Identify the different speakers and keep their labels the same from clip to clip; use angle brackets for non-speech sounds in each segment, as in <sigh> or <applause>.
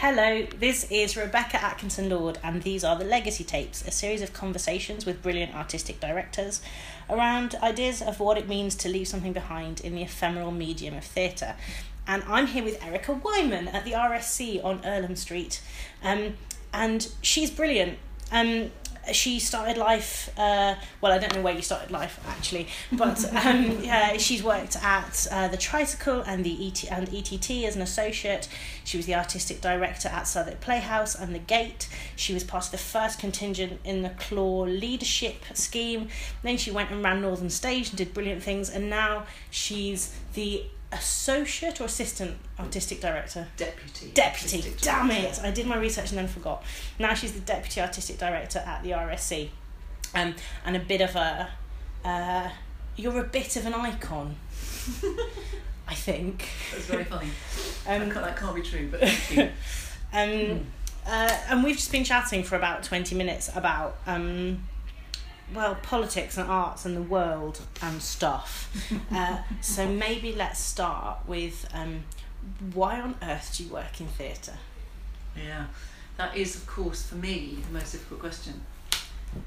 Speaker 1: Hello, this is Rebecca Atkinson Lord, and these are the Legacy Tapes, a series of conversations with brilliant artistic directors around ideas of what it means to leave something behind in the ephemeral medium of theatre. And I'm here with Erica Whyman at the RSC on Earlham Street, um, and she's brilliant. Um, she started life. Uh, well, I don't know where you started life actually, but <laughs> um, yeah, she's worked at uh, the Tricycle and the ET and ETT as an associate. She was the artistic director at Southwark Playhouse and the Gate. She was part of the first contingent in the Clore leadership scheme. Then she went and ran Northern Stage and did brilliant things, and now she's the associate or assistant artistic director?
Speaker 2: Deputy.
Speaker 1: Deputy.
Speaker 2: artistic
Speaker 1: Damn
Speaker 2: director.
Speaker 1: it! I did my research and then forgot. Now she's the deputy artistic director at the RSC, um, and a bit of a. Uh, you're a bit of an icon. <laughs> I think.
Speaker 2: That's very funny. <laughs>
Speaker 1: Um,
Speaker 2: that, can't, that can't be true, but thank you. <laughs>
Speaker 1: Um, uh, and we've just been chatting for about 20 minutes about, um, well, politics and arts and the world and stuff. <laughs> uh, so maybe let's start with um, why on earth do you work in theatre?
Speaker 2: Yeah, that is, of course, for me, the most difficult question.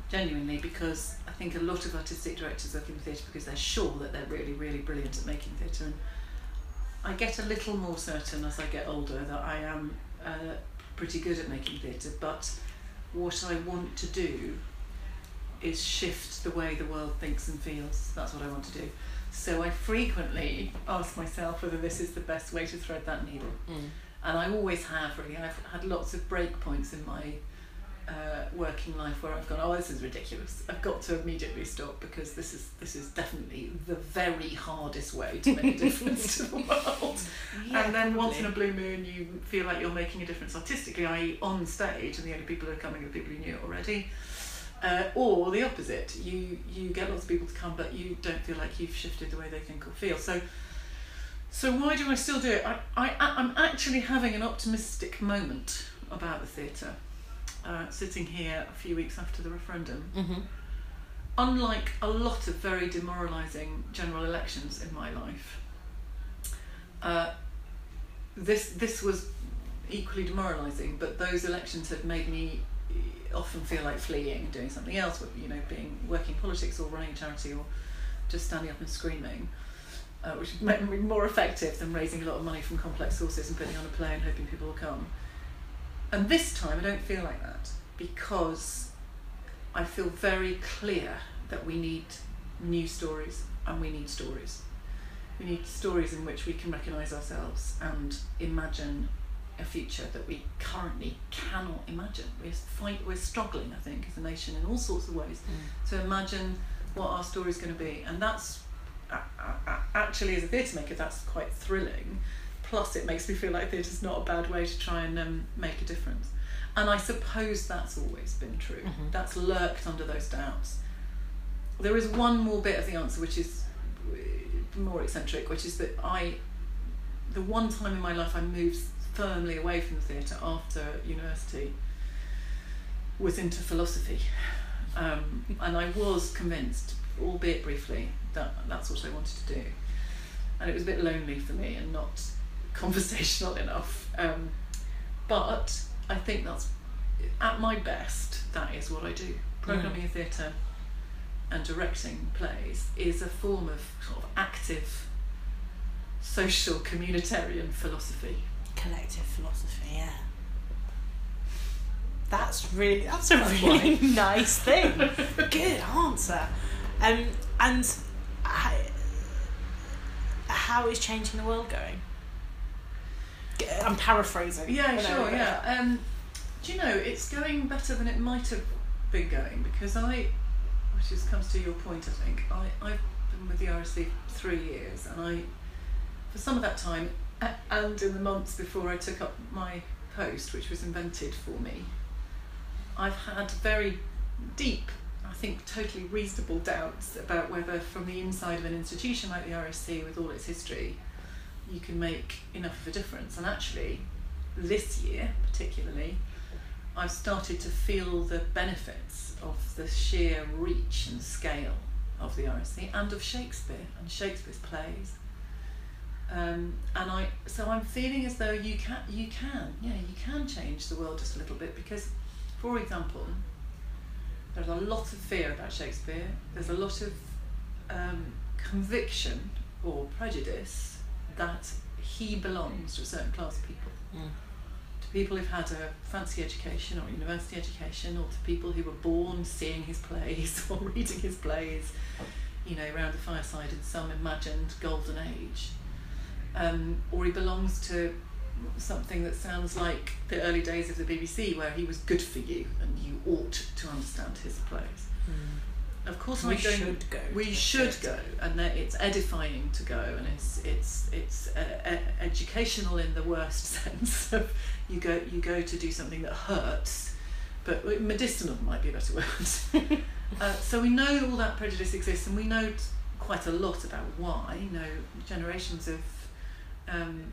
Speaker 2: Genuinely, because I think a lot of artistic directors work in theatre because they're sure that they're really, really brilliant at making theatre. And I get a little more certain as I get older that I am uh, pretty good at making theatre, but what I want to do is shift the way the world thinks and feels. That's what I want to do. So I frequently ask myself whether this is the best way to thread that needle and I always have really. I've had lots of break points in my uh, working life where I've gone, oh, this is ridiculous. I've got to immediately stop because this is this is definitely the very hardest way to make a <laughs> difference to the world. and then once in a blue moon, you feel like you're making a difference artistically, i.e., on stage, and the only people who are coming are the people you knew already. Uh, or the opposite, you you get lots of people to come, but you don't feel like you've shifted the way they think or feel. So. So why do I still do it? I, I, I'm actually having an optimistic moment about the theatre. Uh, sitting here a few weeks after the referendum,
Speaker 1: Mm-hmm.
Speaker 2: unlike a lot of very demoralising general elections in my life, uh, this this was equally demoralising. But those elections had made me often feel like fleeing and doing something else. You know, being working politics or running a charity or just standing up and screaming uh, which made me more effective than raising a lot of money from complex sources and putting on a play and hoping people will come. And this time I don't feel like that because I feel very clear that we need new stories and we need stories. We need stories in which we can recognise ourselves and imagine a future that we currently cannot imagine. We're, fight, we're struggling, I think, as a nation in all sorts of ways to imagine what our story is going to be. And that's actually, as a theatre maker, that's quite thrilling. Plus, it makes me feel like theatre's not a bad way to try and um, make a difference. And I suppose that's always been true.
Speaker 1: Mhm.
Speaker 2: That's lurked under those doubts. There is one more bit of the answer, which is more eccentric, which is that I, the one time in my life I moved firmly away from the theatre after university was into philosophy. Um, and I was convinced, albeit briefly, that that's what I wanted to do. And it was a bit lonely for me and not <laughs> conversational enough. Um, but I think that's, at my best, that is what I do. Programming a theatre and directing plays is a form of sort of active social communitarian philosophy.
Speaker 1: Collective philosophy, yeah. That's really that's a
Speaker 2: That's
Speaker 1: really <laughs> nice thing. <laughs> Good answer. Um, and how, how is changing the world going? I'm paraphrasing.
Speaker 2: Yeah, sure, yeah. Um, do you know, it's going better than it might have been going because I, which is, comes to your point, I think, I, I've been with the RSC three years and I for some of that time, and in the months before I took up my post, which was invented for me, I've had very deep, I think totally reasonable doubts about whether from the inside of an institution like the RSC with all its history, you can make enough of a difference. And actually, this year particularly, I've started to feel the benefits of the sheer reach and scale of the RSC and of Shakespeare and Shakespeare's plays. Um, and I, so I'm feeling as though you can, you can, yeah, you can change the world just a little bit because, for example, there's a lot of fear about Shakespeare. There's a lot of um, conviction or prejudice that he belongs to a certain class of people. Mm. To people who've had a fancy education or university education, or to people who were born seeing his plays <laughs> or reading his plays, you know, around the fireside in some imagined golden age. Um, or he belongs to something that sounds like the early days of the BBC, where he was good for you and you ought to understand his plays. Mm. Of course,
Speaker 1: we should go.
Speaker 2: We should go, and it's edifying to go, and it's it's it's uh, educational in the worst <laughs> sense of you go you go to do something that hurts, but medicinal might be a better <laughs> word. <laughs> uh, so we know all that prejudice exists, and we know quite a lot about why. You know, generations of um,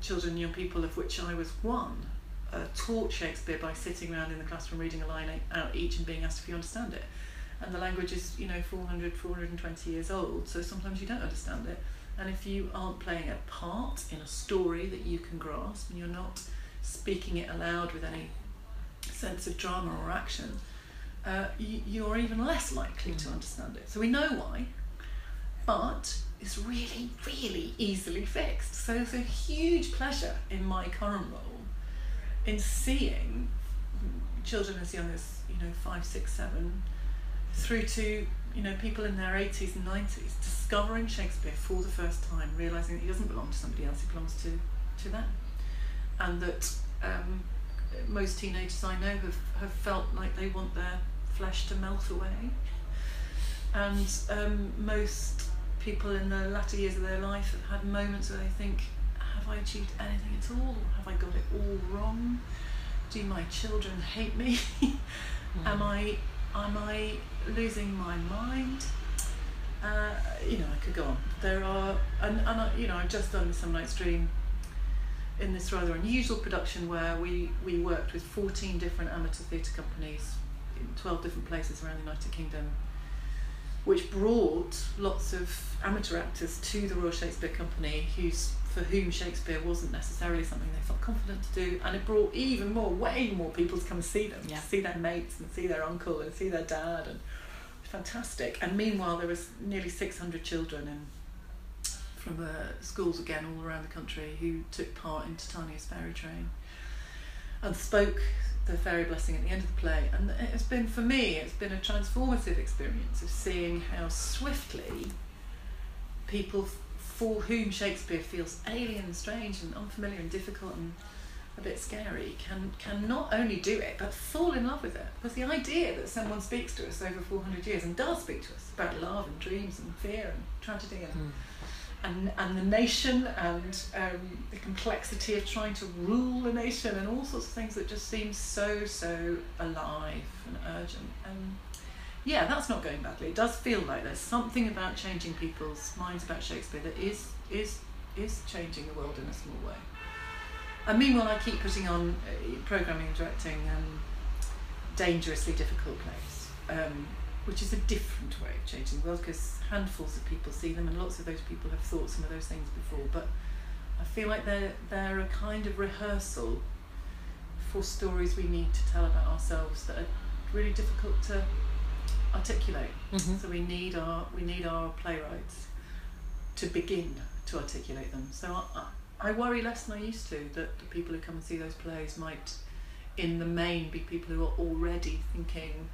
Speaker 2: children and young people, of which I was one, uh, taught Shakespeare by sitting around in the classroom reading a line out each and being asked if you understand it. And the language is you know 400 420 years old so sometimes you don't understand it. And if you aren't playing a part in a story that you can grasp and you're not speaking it aloud with any sense of drama or action uh, you, are even less likely to mm. understand it. So we know why but it's really really easily fixed. So it's a huge pleasure in my current role in seeing children as young as you know five six seven through to you know people in their 80s and 90s discovering Shakespeare for the first time, realizing that he doesn't belong to somebody else, he belongs to to them, and that um, most teenagers I know have, have felt like they want their flesh to melt away, and um, most people in the latter years of their life have had moments where they think, have I achieved anything at all? Have I got it all wrong? Do my children hate me? <laughs> mm. Am I am I losing my mind? Uh, you know, I could go on. There are, and, and I, you know, I've just done Some Night's Dream in this rather unusual production where we, we worked with 14 different amateur theatre companies in 12 different places around the United Kingdom, which brought lots of amateur actors to the Royal Shakespeare Company who's for whom Shakespeare wasn't necessarily something they felt confident to do, and it brought even more, way more people to come and see them, yeah. see their mates and see their uncle and see their dad, and fantastic. And meanwhile, there was nearly six hundred children in from uh, schools again all around the country who took part in Titania's fairy train and spoke the fairy blessing at the end of the play. And it's been for me, it's been a transformative experience of seeing how swiftly people for whom Shakespeare feels alien and strange and unfamiliar and difficult and a bit scary can can not only do it but fall in love with it because the idea that someone speaks to us over 400 years and does speak to us about love and dreams and fear and tragedy and mm. And, and the nation and um, the complexity of trying to rule a nation and all sorts of things that just seem so so alive and urgent and yeah, that's not going badly. It does feel like there's something about changing people's minds about Shakespeare that is is is changing the world in a small way. And meanwhile, I keep putting on uh, programming and directing um, dangerously difficult plays, um, which is a different way of changing the world because handfuls of people see them, and lots of those people have thought some of those things before. But I feel like they're they're a kind of rehearsal for stories we need to tell about ourselves that are really difficult to articulate. Mm-hmm. So we need our we need our playwrights to begin to articulate them. So I, I worry less than I used to that the people who come and see those plays might, in the main, be people who are already thinking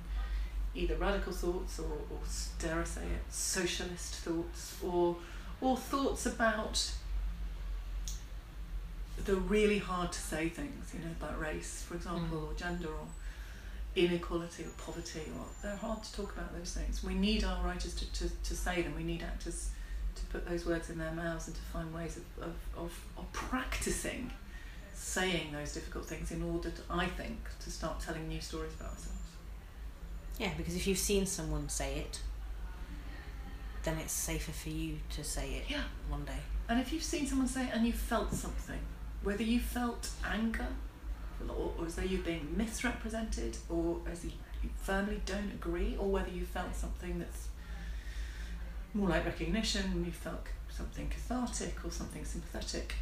Speaker 2: either radical thoughts or, or dare I say it, socialist thoughts or or thoughts about the really hard to say things, you know, about race, for example, mm. or gender or inequality or poverty or they're hard to talk about those things we need our writers to, to, to say them we need actors to put those words in their mouths and to find ways of, of, of, of practicing saying those difficult things in order to, I think, to start telling new stories about ourselves.
Speaker 1: Yeah, because if you've seen someone say it, then it's safer for you to say it
Speaker 2: Yeah.
Speaker 1: one day.
Speaker 2: And if you've seen someone say it and you felt something, whether you felt anger, or, or as though you're being misrepresented, or as you, firmly don't agree, or whether you felt something that's more like recognition, you felt something cathartic or something sympathetic,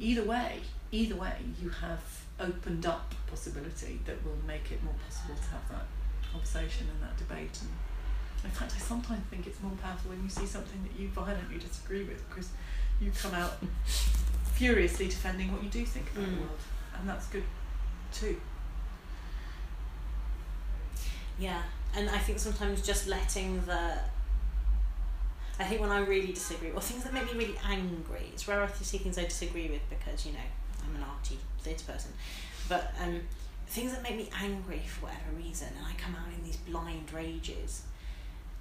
Speaker 2: either way, either way, you have opened up possibility that will make it more possible to have that conversation and that debate. And in fact, I sometimes think it's more powerful when you see something that you violently disagree with because you come out furiously defending what you do think about the
Speaker 1: Mm.
Speaker 2: world, and that's good too.
Speaker 1: Yeah, and I think sometimes just letting the. I think when I really disagree, or things that make me really angry, it's rare I see things I disagree with because, you know, I'm an arty theatre person. But um, things that make me angry for whatever reason, and I come out in these blind rages,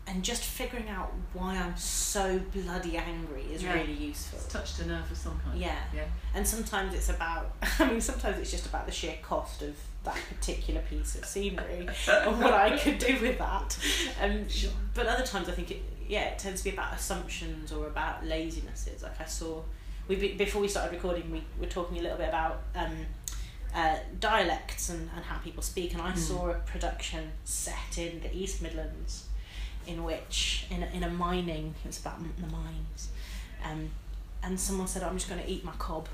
Speaker 1: and just figuring out why I'm so bloody angry is
Speaker 2: Yeah.
Speaker 1: really useful.
Speaker 2: It's touched a nerve of some kind.
Speaker 1: Yeah.
Speaker 2: Yeah.
Speaker 1: And sometimes it's about, <laughs> I mean, sometimes it's just about the sheer cost of that particular piece of scenery and what I could do with that. Um,
Speaker 2: Sure.
Speaker 1: But other times I think it, yeah, it tends to be about assumptions or about lazinesses. Like I saw, we before we started recording, we were talking a little bit about um, uh, dialects and, and how people speak, and I
Speaker 2: Mm.
Speaker 1: saw a production set in the East Midlands, in which in a, in a mining, it was about the mines, um, and someone said, "I'm just going to eat my cob."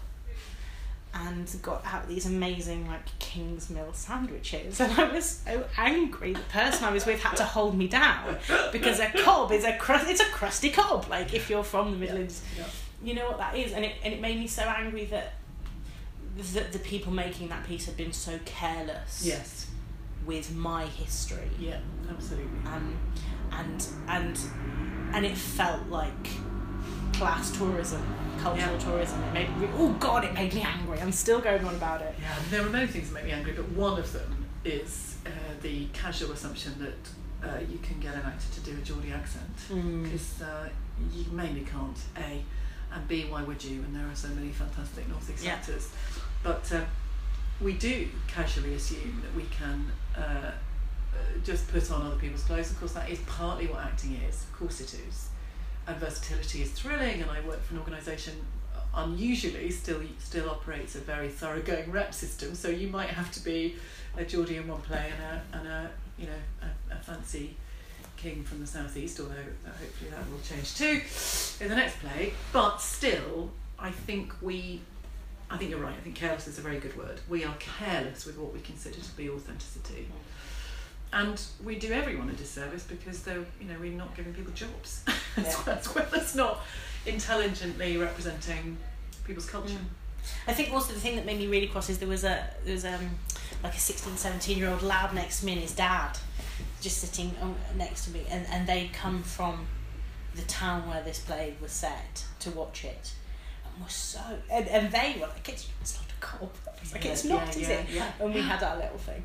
Speaker 1: And got out these amazing like Kingsmill sandwiches, <laughs> and I was so angry. The person I was with had to hold me down because a cob is a crust. It's a crusty cob. Like if you're from the Midlands,
Speaker 2: Yeah.
Speaker 1: you know what that is, and it and it made me so angry that that the people making that piece had been so careless
Speaker 2: Yes.
Speaker 1: with my history
Speaker 2: Yeah. Absolutely.
Speaker 1: um, and and and it felt like class tourism, cultural
Speaker 2: Yeah.
Speaker 1: tourism. It made me, oh god, it made me angry. I'm still going on about it.
Speaker 2: Yeah, there are many things that make me angry, but one of them is uh, the casual assumption that uh, you can get an actor to do a Geordie accent
Speaker 1: Mm.
Speaker 2: because uh, you mainly can't. A and B, why would you? And there are so many fantastic North East
Speaker 1: Yeah.
Speaker 2: actors, but uh, we do casually assume that we can. Uh, uh, just put on other people's clothes. Of course, that is partly what acting is. Of course, it is. And versatility is thrilling. And I work for an organisation unusually still still operates a very thoroughgoing rep system. So you might have to be a Geordie in one play and a and a you know a, a fancy king from the southeast. Although uh, hopefully that will change too in the next play. But still, I think we. I think you're right. I think careless is a very good word. We are careless with what we consider to be authenticity and we do everyone a disservice because they're you know we're not giving people jobs <laughs> as,
Speaker 1: Yeah.
Speaker 2: well, as well as not intelligently representing people's culture
Speaker 1: I think also the thing that made me really cross is there was a there was um like a 16, 17 year old lad next to me and his dad just sitting next to me and, and they'd come from the town where this play was set to watch it and so and, and they were like it's, it's not a cob It's like
Speaker 2: Yeah,
Speaker 1: it's not
Speaker 2: yeah,
Speaker 1: is
Speaker 2: yeah,
Speaker 1: it
Speaker 2: yeah.
Speaker 1: and we had our little thing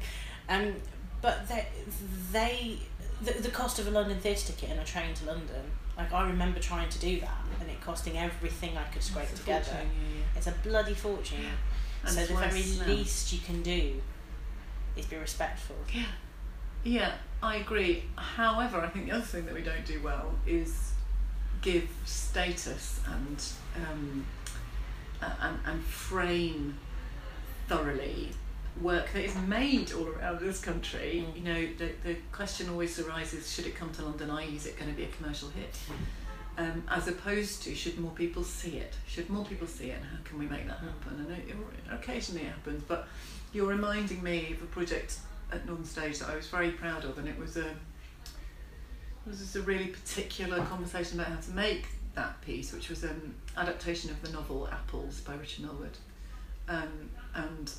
Speaker 1: um but they they the, the cost of a London theatre ticket and a train to London like I remember trying to do that and it costing everything I could scrape
Speaker 2: It's
Speaker 1: together
Speaker 2: fortune,
Speaker 1: it's a bloody fortune.
Speaker 2: yeah.
Speaker 1: so the very
Speaker 2: now.
Speaker 1: least you can do is be respectful.
Speaker 2: yeah yeah I agree however I think the other thing that we don't do well is give status and um, and, and frame thoroughly work that is made all around this country.
Speaker 1: Mm.
Speaker 2: You know, the, the question always arises should it come to London Eye, is it going to be a commercial hit? Um, as opposed to should more people see it? Should more people see it and how can we make that happen? And it, occasionally it happens, but you're reminding me of a project at Northern Stage that I was very proud of and it was a it was just a really particular conversation about how to make that piece, which was an adaptation of the novel Apples by Richard Milward. Um, and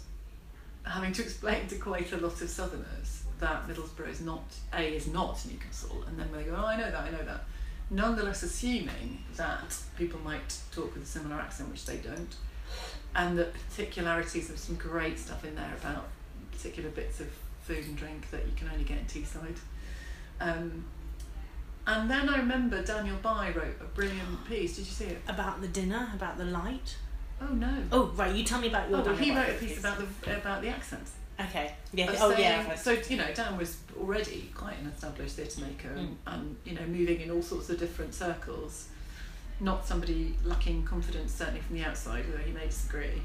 Speaker 2: having to explain to quite a lot of Southerners that Middlesbrough is not A is not Newcastle, and then they go, oh, I know that, I know that. Nonetheless, assuming that people might talk with a similar accent, which they don't, and the particularities of some great stuff in there about particular bits of food and drink that you can only get in Teesside. Um, And then I remember Daniel Bye wrote a brilliant <gasps> piece. Did you see it?
Speaker 1: About the dinner, about the light.
Speaker 2: Oh no.
Speaker 1: Oh right, you tell me about your.
Speaker 2: Oh, well, he wrote a piece about the about the accents.
Speaker 1: Okay. Yeah.
Speaker 2: of
Speaker 1: Oh
Speaker 2: saying-
Speaker 1: yeah.
Speaker 2: So you know, Dan was already quite an established theatre maker, and,
Speaker 1: Mm.
Speaker 2: and you know, moving in all sorts of different circles. Not somebody lacking confidence, certainly from the outside, although he may disagree.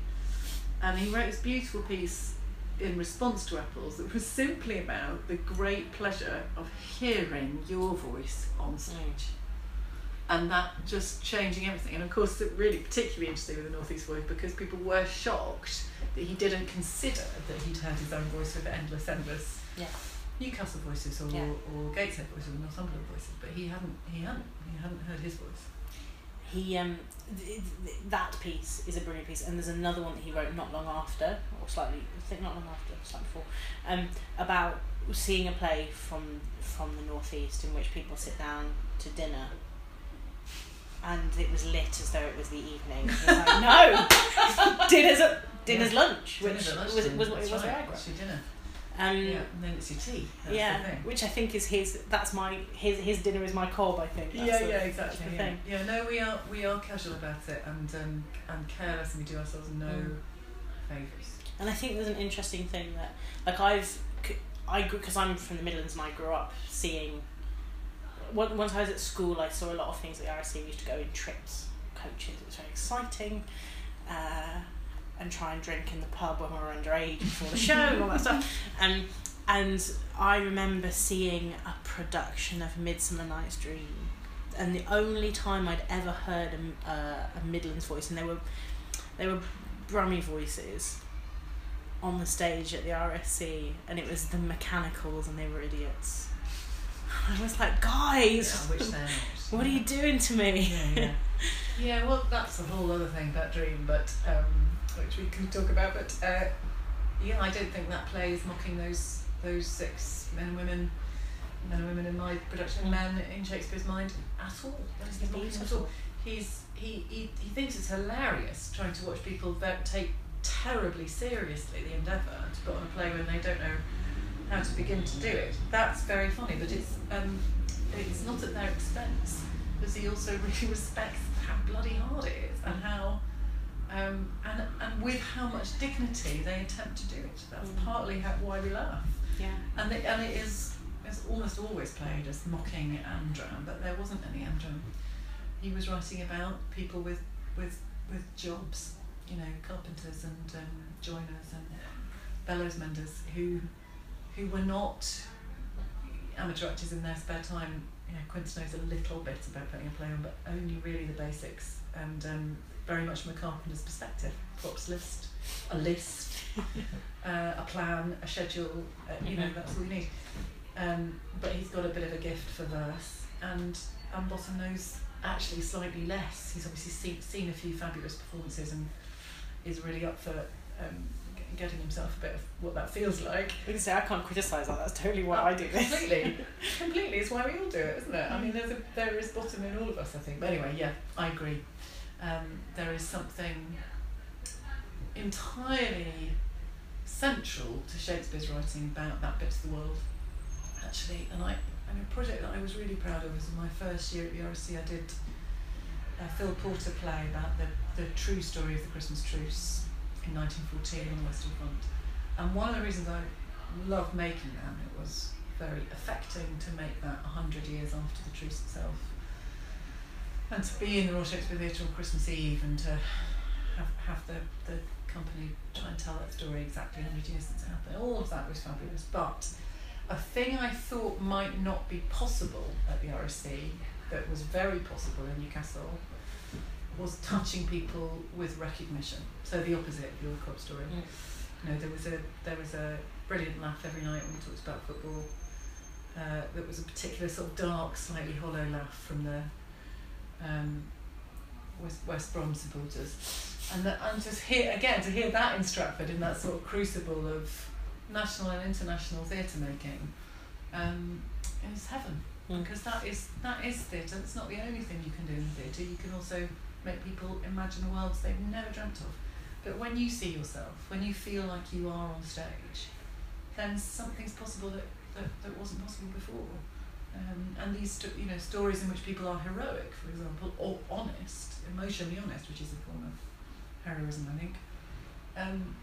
Speaker 2: And he wrote this beautiful piece in response to Apples that was simply about the great pleasure of hearing your voice on mm. stage. And that just changing everything. And of course, it really particularly interesting with the Northeast voice because people were shocked that he didn't consider that he'd heard his own voice with endless, endless
Speaker 1: Yeah.
Speaker 2: Newcastle voices or,
Speaker 1: Yeah.
Speaker 2: or Gateshead voices or Northumberland voices, but he hadn't he hadn't he hadn't heard his voice.
Speaker 1: He um th- th- that piece is a brilliant piece, and there's another one that he wrote not long after, or slightly I think not long after, slightly before, um about seeing a play from from the northeast in which people sit down to dinner. And it was lit as though it was the evening. Was like, no, <laughs> dinner's at dinner's lunch, which
Speaker 2: Dinner's
Speaker 1: was was what it was where I
Speaker 2: right.
Speaker 1: grew up.
Speaker 2: It's your dinner.
Speaker 1: Um,
Speaker 2: yeah, and then it's your tea. That's
Speaker 1: yeah, which I think is his. That's my his his dinner is my cob. I think. That's
Speaker 2: yeah,
Speaker 1: the-
Speaker 2: yeah, exactly.
Speaker 1: the
Speaker 2: Yeah.
Speaker 1: thing.
Speaker 2: yeah, no, we are we are casual about it and um, and careless, and we do ourselves no
Speaker 1: Mm.
Speaker 2: favours.
Speaker 1: And I think there's an interesting thing that, like, I've, I because I'm from the Midlands and I grew up seeing, on- once I was at school, I saw a lot of things at the RSC. We used to go in trips, coaches. It was very exciting. Uh, and try and drink in the pub when we were underage before the show and all that stuff. <laughs> Um, and I remember seeing a production of Midsummer Night's Dream, and the only time I'd ever heard a, uh, a Midlands voice, and they were they were Brummy voices on the stage at the RSC, and it was the Mechanicals, and they were idiots. <laughs> I was like, guys,
Speaker 2: Yeah, which they're not.
Speaker 1: what are you doing to me?
Speaker 2: Yeah, yeah. <laughs> yeah, well, that's a whole other thing that Dream, but um, which we can talk about. But uh, yeah, I don't think that play is mocking those those six men and women, men and women in my production,
Speaker 1: Mm.
Speaker 2: men in Shakespeare's mind at all. That is not mocking at all. He's he, he he thinks it's hilarious trying to watch people that take terribly seriously the endeavour to put on a play when they don't know how to begin to do it. That's very funny, but it's um, it's not at their expense because he also <laughs> really respects how bloody hard it is and how um, and and with how much dignity they attempt to do it. That's
Speaker 1: Mm.
Speaker 2: partly how, why we laugh.
Speaker 1: Yeah.
Speaker 2: And it, and it is it's almost always played as mocking Amdram, but there wasn't any Amdram. He was writing about people with with with jobs, you know, carpenters and um, joiners and bellows menders who who were not amateur actors in their spare time. You know, Quince knows a little bit about putting a play on, but only really the basics and um, very much from a carpenter's perspective. Props list, a list, <laughs> uh, a plan, a schedule. Uh, you know,
Speaker 1: Mhm.
Speaker 2: that's all you need. Um, but he's got a bit of a gift for verse, and and Bottom knows actually slightly less. He's obviously seen, seen a few fabulous performances and is really up for um, getting himself a bit of what that feels like.
Speaker 1: You can say I can't criticise that. That's totally why I do this.
Speaker 2: Completely, <laughs> completely. It's why we all do it, isn't it? I mean, there's a there is bottom in all of us, I think. But anyway, yeah, I agree. Um, there is something entirely central to Shakespeare's writing about that bit of the world, actually. And I, and a project that I was really proud of was in my first year at the RSC. I did a Phil Porter play about the the true story of the Christmas truce in 1914 on the Western Front. And one of the reasons I loved making that, it was very affecting to make that 100 years after the truce itself. And to be in the Royal Shakespeare Theatre on Christmas Eve and to have, have the, the company try and tell that story exactly 100 years since it happened. All of that was fabulous. But a thing I thought might not be possible at the RSC that was very possible in Newcastle was touching people with recognition. So the opposite of your club story.
Speaker 1: Mm.
Speaker 2: You know, there was a there was a brilliant laugh every night when we talked about football. Uh, there was a particular sort of dark, slightly hollow laugh from the um, West West Brom supporters, and and just hear again to hear that in Stratford in that sort of crucible of national and international theatre making, um, is heaven
Speaker 1: Mm.
Speaker 2: because that is that is theatre. It's not the only thing you can do in theatre. You can also make people imagine worlds they've never dreamt of. But when you see yourself, when you feel like you are on stage, then something's possible that, that, that wasn't possible before. Um, and these, you know, stories in which people are heroic, for example, or honest, emotionally honest, which is a form of heroism, I think, um,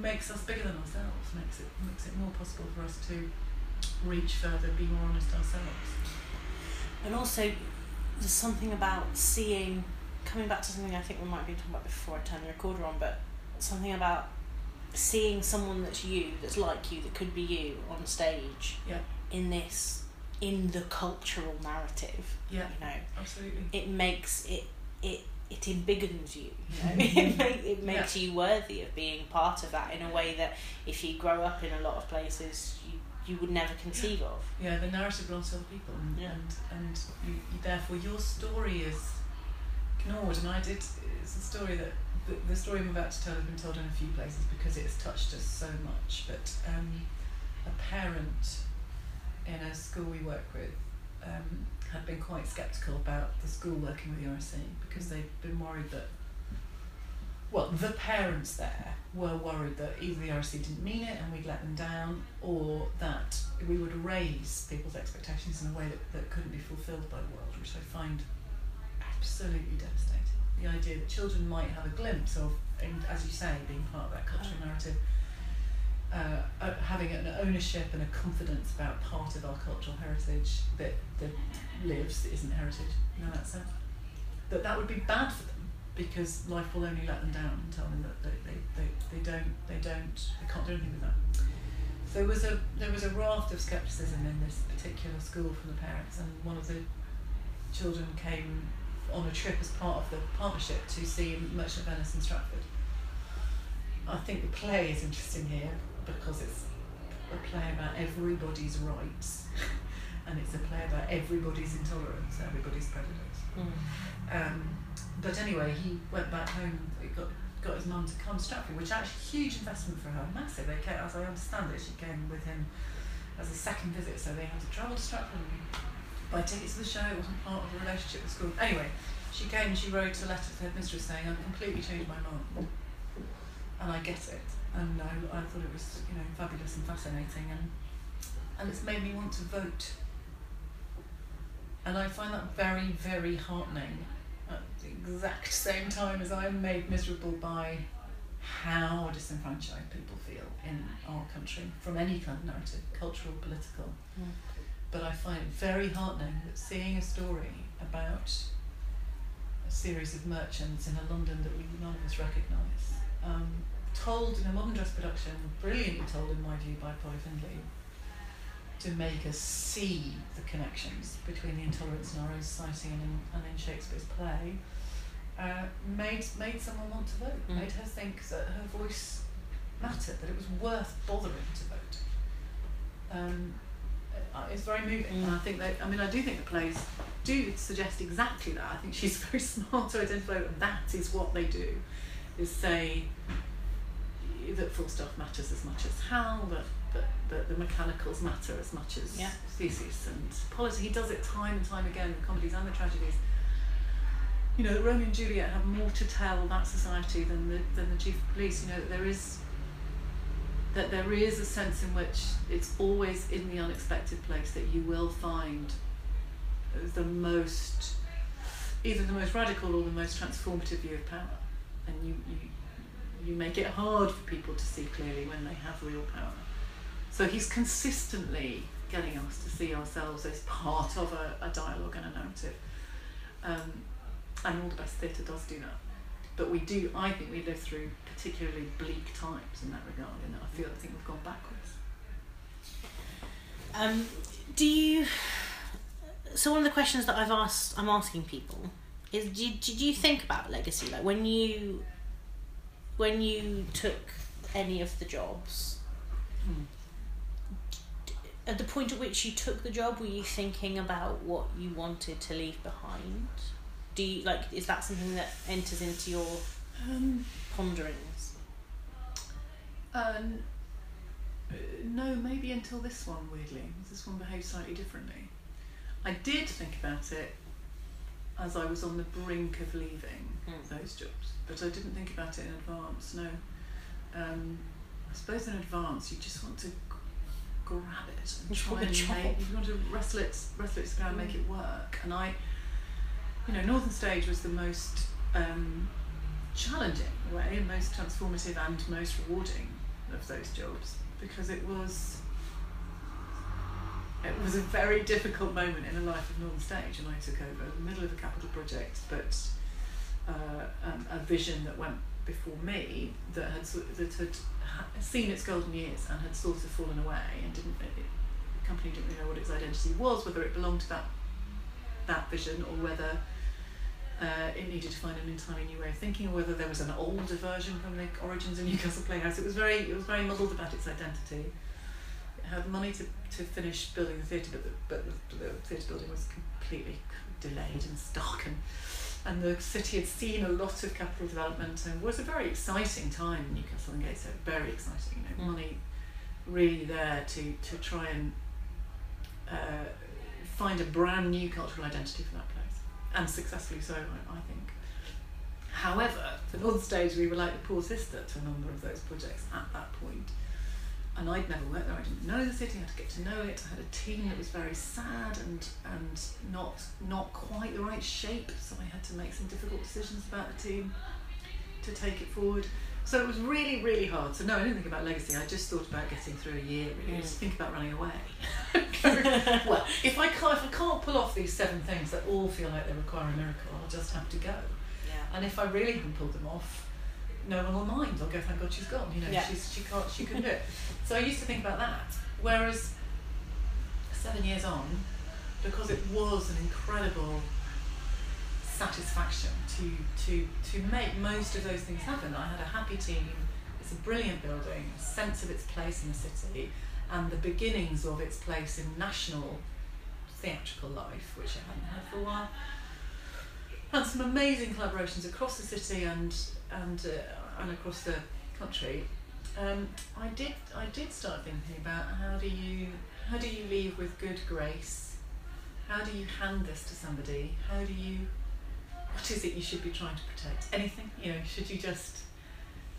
Speaker 2: makes us bigger than ourselves. Makes it makes it more possible for us to reach further, be more honest ourselves.
Speaker 1: And also, there's something about seeing, coming back to something I think we might been talking about before I turned the recorder on, but something about seeing someone that's you, that's like you, that could be you on stage
Speaker 2: Yeah.
Speaker 1: in this, in the cultural narrative.
Speaker 2: Yeah,
Speaker 1: You know,
Speaker 2: absolutely.
Speaker 1: it makes it, it, it embiggens you, you know, <laughs> it, make, it makes you worthy of being part of that in a way that if you grow up in a lot of places, you, you would never conceive of.
Speaker 2: Yeah, the narrative belongs to other people, and
Speaker 1: Yeah.
Speaker 2: and, and you, you, therefore your story is ignored. And I did. It's a story that the, the story I'm about to tell has been told in a few places because it's touched us so much. But um, a parent in a school we work with um, had been quite sceptical about the school working with the RSC because they'd been worried that. Well, the parents there were worried that either the RSC didn't mean it and we'd let them down, or that we would raise people's expectations in a way that, that couldn't be fulfilled by the world, which I find absolutely devastating. The idea that children might have a glimpse of, and as you say, being part of that cultural narrative, uh, uh, having an ownership and a confidence about part of our cultural heritage that, that lives, that isn't heritage, in that sense, that that would be bad for them because life will only let them down and tell them that they, they, they, they don't they don't they can't do anything with that. So there was a there was a raft of skepticism in this particular school from the parents and one of the children came on a trip as part of the partnership to see Merchant of Venice in Stratford. I think the play is interesting here because it's a play about everybody's rights <laughs> and it's a play about everybody's intolerance, everybody's prejudice. Um, but anyway, he went back home. He got got his mum to come to Stratford, which actually huge investment for her, massive. They came, as I understand it, she came with him as a second visit, so they had to travel to Stratford and buy tickets to the show. It wasn't part of the relationship with school. Anyway, she came and she wrote a letter to the headmistress saying, "I've completely changed my mind, and I get it, and I, I thought it was you know fabulous and fascinating, and and it's made me want to vote." And I find that very, very heartening at the exact same time as I'm made miserable by how disenfranchised people feel in our country from any kind of narrative, cultural, political.
Speaker 1: Mm.
Speaker 2: But I find it very heartening that seeing a story about a series of merchants in a London that we none of us recognise, um, told in a modern dress production, brilliantly told in my view by Polly Findlay, to make us see the connections between the intolerance in our own society and in, and in Shakespeare's play, uh, made made someone want to vote,
Speaker 1: Mm.
Speaker 2: made her think that her voice mattered, that it was worth bothering to vote. Um, uh, it's very moving, and I think that I mean I do think the plays do suggest exactly that. I think she's <laughs> very smart to identify that that is what they do, is say that Falstaff matters as much as Hal, that that, that the mechanicals matter as much as
Speaker 1: Yeah.
Speaker 2: Theseus and politics. He does it time and time again, the comedies and the tragedies. You know, that Romeo and Juliet have more to tell that society than the than the chief of police. You know, that there is that there is a sense in which it's always in the unexpected place that you will find the most either the most radical or the most transformative view of power. And you, you you make it hard for people to see clearly when they have real power. So he's consistently getting us to see ourselves as part of a, a dialogue and a narrative. Um, and all the best theatre does do that. But we do, I think we live through particularly bleak times in that regard, and I feel I think we've gone backwards.
Speaker 1: Um, do you? So one of the questions that I've asked, I'm asking people, is did, did you think about legacy? Like when you, when you took any of the jobs, at the point at which you took the job, were you thinking about what you wanted to leave behind? Do you like? Is that something that enters into your
Speaker 2: Um,
Speaker 1: ponderings?
Speaker 2: uh, no, maybe until this one, weirdly. This one behaved slightly differently. I did think about it as I was on the brink of leaving
Speaker 1: Mm.
Speaker 2: those jobs, but I didn't think about it in advance, no. Um, I suppose in advance you just want to g- it and try and make, you want to wrestle it, wrestle it to the ground, make it work. And I, you know, Northern Stage was the most um, challenging way, and most transformative and most rewarding of those jobs because it was it was a very difficult moment in the life of Northern Stage, and I took over in the middle of a capital project, but uh, um, a vision that went before me that had that had seen its golden years and had sort of fallen away, and didn't it, the company didn't really know what its identity was, whether it belonged to that that vision or whether uh, it needed to find an entirely new way of thinking, or whether there was an older version from the origins of Newcastle Playhouse. It was very it was very muddled about its identity. Had money to, to finish building the theatre, but the, but the, the theatre building was completely delayed and stuck, and and the city had seen a lot of capital development and was a very exciting time in Newcastle and Gateshead. Very exciting, you know,
Speaker 1: Mm.
Speaker 2: money really there to to try and uh, find a brand new cultural identity for that place, and successfully so, I, I think. However, for Northern Stage, we were like the poor sister to a number of those projects at that point. And I'd never worked there. I didn't know the city. I had to get to know it. I had a team that was very sad and and not not quite the right shape. So I had to make some difficult decisions about the team to take it forward. So it was really really hard. So no, I didn't think about legacy. I just thought about getting through a year. Really,
Speaker 1: Mm.
Speaker 2: just think about running away. <laughs> well, if I can't if I can't pull off these seven things that all feel like they require a miracle, I'll just have to go.
Speaker 1: Yeah.
Speaker 2: And if I really haven't pulled them off, no one will mind. I'll go, thank God she's gone. You know,
Speaker 1: Yeah.
Speaker 2: she's she can't she can do it. <laughs> So I used to think about that. Whereas seven years on, because it was an incredible satisfaction to to to make most of those things happen. I had a happy team. It's a brilliant building, a sense of its place in the city, and the beginnings of its place in national theatrical life, which I hadn't had for a while. And some amazing collaborations across the city and and uh, and across the country. Um, I did I did start thinking about how do you how do you leave with good grace? How do you hand this to somebody? How do you what is it you should be trying to protect? Anything? You know, should you just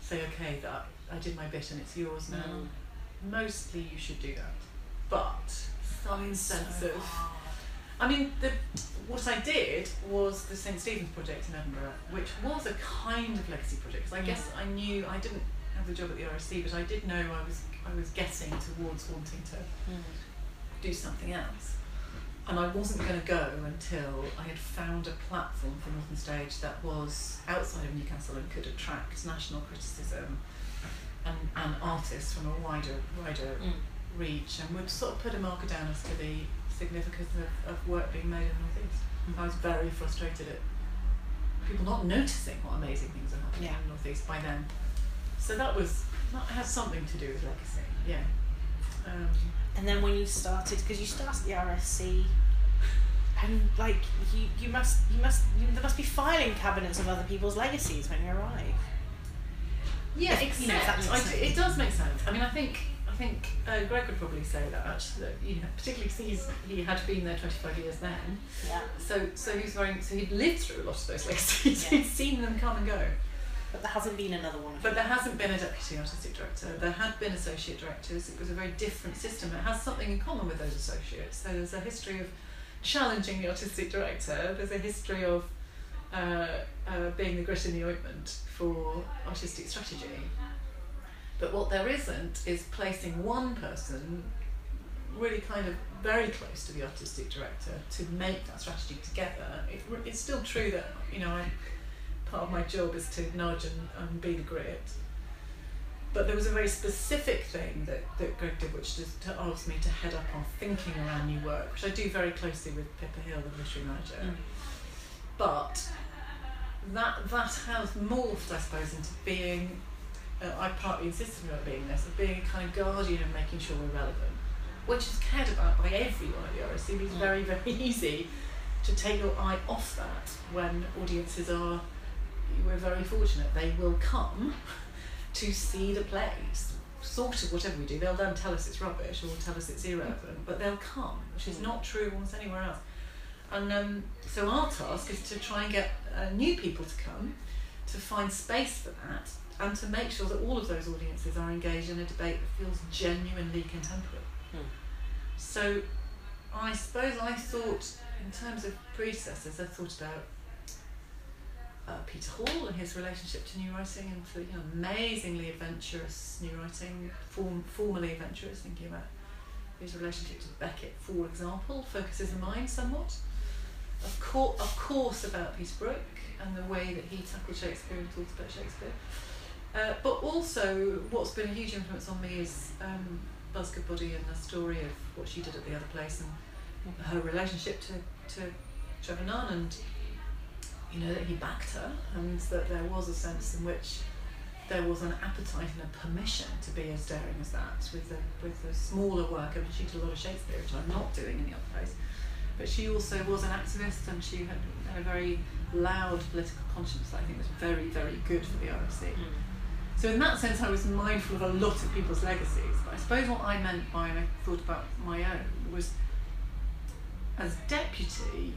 Speaker 2: say, okay, that I did my bit and it's yours now?
Speaker 1: Mm.
Speaker 2: Mostly you should do that. But some sense
Speaker 1: So
Speaker 2: of. I mean, the, what I did was the St Stephen's project in Edinburgh, which was a kind of legacy project. I
Speaker 1: Mm.
Speaker 2: guess I knew I didn't have the job at the RSC, but I did know I was I was getting towards wanting to
Speaker 1: Mm.
Speaker 2: do something else. And I wasn't going to go until I had found a platform for Northern Stage that was outside of Newcastle and could attract national criticism and, and artists from a wider wider
Speaker 1: Mm.
Speaker 2: reach and would sort of put a marker down as to the significance of, of work being made in the North East.
Speaker 1: Mm.
Speaker 2: I was very frustrated at people not noticing what amazing things are happening
Speaker 1: Yeah.
Speaker 2: in the North East by then. So that was that has something to do with legacy, yeah. Um,
Speaker 1: And then when you started, because you started the RSC, and like you, you must, you must, you, there must be filing cabinets of other people's legacies when you arrive.
Speaker 2: Yeah,
Speaker 1: If- you know, that
Speaker 2: I
Speaker 1: makes
Speaker 2: d-
Speaker 1: sense.
Speaker 2: it does make sense. I mean, I think I think uh, Greg would probably say that, that you know, particularly because he's he had been there twenty five years then.
Speaker 1: Yeah.
Speaker 2: So so he's very so he'd lived through a lot of those legacies.
Speaker 1: Yeah. <laughs>
Speaker 2: he'd seen them come and go.
Speaker 1: But there hasn't been another one.
Speaker 2: But there hasn't been a deputy artistic director. There had been associate directors. It was a very different system. It has something in common with those associates. So there's a history of challenging the artistic director. There's a history of uh, uh, being the grit in the ointment for artistic strategy. But what there isn't is placing one person really kind of very close to the artistic director to make that strategy together. It, it's still true that, you know, I, part of my job is to nudge and, and be the grit. But there was a very specific thing that, that Greg did, which is to ask me to head up on thinking around new work, which I do very closely with Pippa Hill, the literary manager.
Speaker 1: Mm.
Speaker 2: But that that has morphed, I suppose, into being. Uh, I partly insisted on it being this, of being a kind of guardian of making sure we're relevant, which is cared about by everyone at the RSC. It's
Speaker 1: Mm.
Speaker 2: very <laughs> very easy to take your eye off that when audiences are. We're very fortunate; they will come to see the plays. Sort of whatever we do, they'll then tell us it's rubbish or tell us it's irrelevant, but they'll come, which is
Speaker 1: Mm.
Speaker 2: not true almost anywhere else. And um, so our task is to try and get uh, new people to come, to find space for that, and to make sure that all of those audiences are engaged in a debate that feels genuinely contemporary.
Speaker 1: Hmm.
Speaker 2: So I suppose I thought, in terms of predecessors, I thought about uh, Peter Hall and his relationship to new writing and for, you know, amazingly adventurous new writing, form, formally adventurous, thinking about his relationship to Beckett, for example, focuses the mind somewhat. Of, cour- of course, about Peter Brook and the way that he tackled Shakespeare and thought about Shakespeare. Uh, but also, what's been a huge influence on me is um, Buzz Goodbody and the story of what she did at the other place and her relationship to, to Trevor Nunn and you know that he backed her and that there was a sense in which there was an appetite and a permission to be as daring as that with the with the smaller work and she did a lot of Shakespeare which I'm not doing in the other place but she also was an activist and she had, had a very loud political conscience that I think was very very good for the RSC
Speaker 1: Mm.
Speaker 2: so in that sense I was mindful of a lot of people's legacies but I suppose what I meant by when I thought about my own was as deputy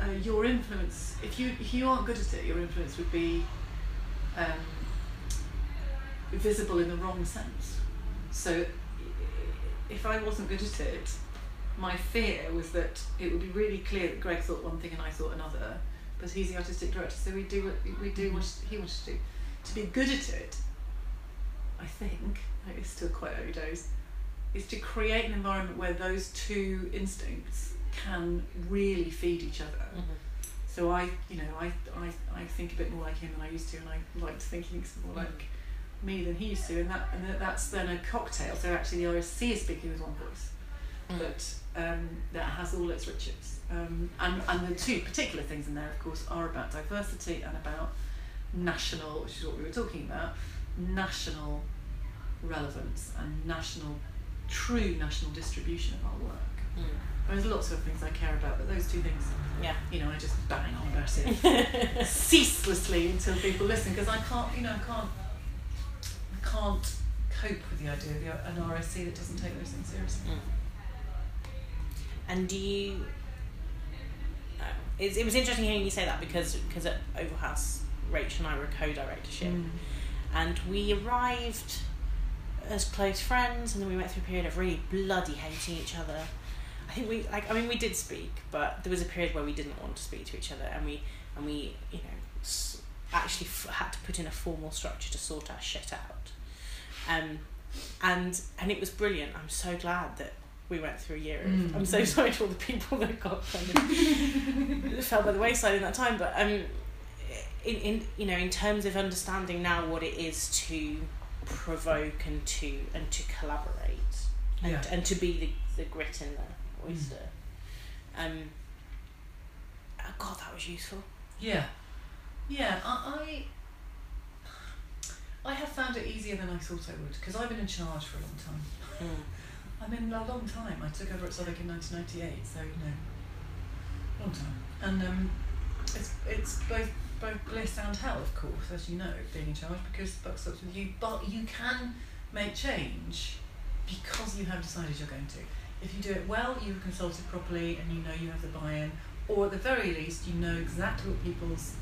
Speaker 2: uh, your influence if you if you aren't good at it your influence would be um, visible in the wrong sense. So if I wasn't good at it my fear was that it would be really clear that Greg thought one thing and I thought another but he's the artistic director so we do what we do what he wants to do. To be good at it I think it's still quite early days is to create an environment where those two instincts can really feed each other
Speaker 1: Mhm.
Speaker 2: so I, you know, I, I, I think a bit more like him than I used to, and I like to think he's more like me than he used to, and that and that, that's then a cocktail. So actually, the RSC is speaking with one voice,
Speaker 1: Mm.
Speaker 2: but um, that has all its riches. Um, and and the two particular things in there, of course, are about diversity and about national, which is what we were talking about, national relevance and national, true national distribution of our work.
Speaker 1: Mm.
Speaker 2: There's lots of things I care about, but those two things
Speaker 1: Yeah.
Speaker 2: you know, I just bang on about it <laughs> ceaselessly until people listen because I can't, you know, I can't, I can't cope with the idea of an RSC that doesn't take those things seriously.
Speaker 1: Mm. And do you? Uh, it, it was interesting hearing you say that because because at Oval House, Rachel and I were co-directorship,
Speaker 2: Mm.
Speaker 1: and we arrived as close friends, and then we went through a period of really bloody hating each other. I think we like. I mean, we did speak, but there was a period where we didn't want to speak to each other, and we and we you know actually f- had to put in a formal structure to sort our shit out. Um, and and it was brilliant. I'm so glad that we went through a year. Of,
Speaker 2: Mm.
Speaker 1: I'm so <laughs> sorry to all the people that got kind of <laughs> fell by the wayside in that time. But um, in in you know in terms of understanding now what it is to provoke and to and to collaborate and,
Speaker 2: Yeah.
Speaker 1: and to be the, the grit in the oyster. Um, oh God, that was useful.
Speaker 2: Yeah, yeah. I, I, I have found it easier than I thought I would because I've been in charge for a long time.
Speaker 1: Mm.
Speaker 2: I mean, a long time. I took over at Southwark in 1998, so you know, long time. And um, it's it's both both bliss and hell, of course, as you know, being in charge because the buck stops with you. But you can make change because you have decided you're going to. If you do it well, you've consulted properly, and you know you have the buy-in, or at the very least, you know exactly what people's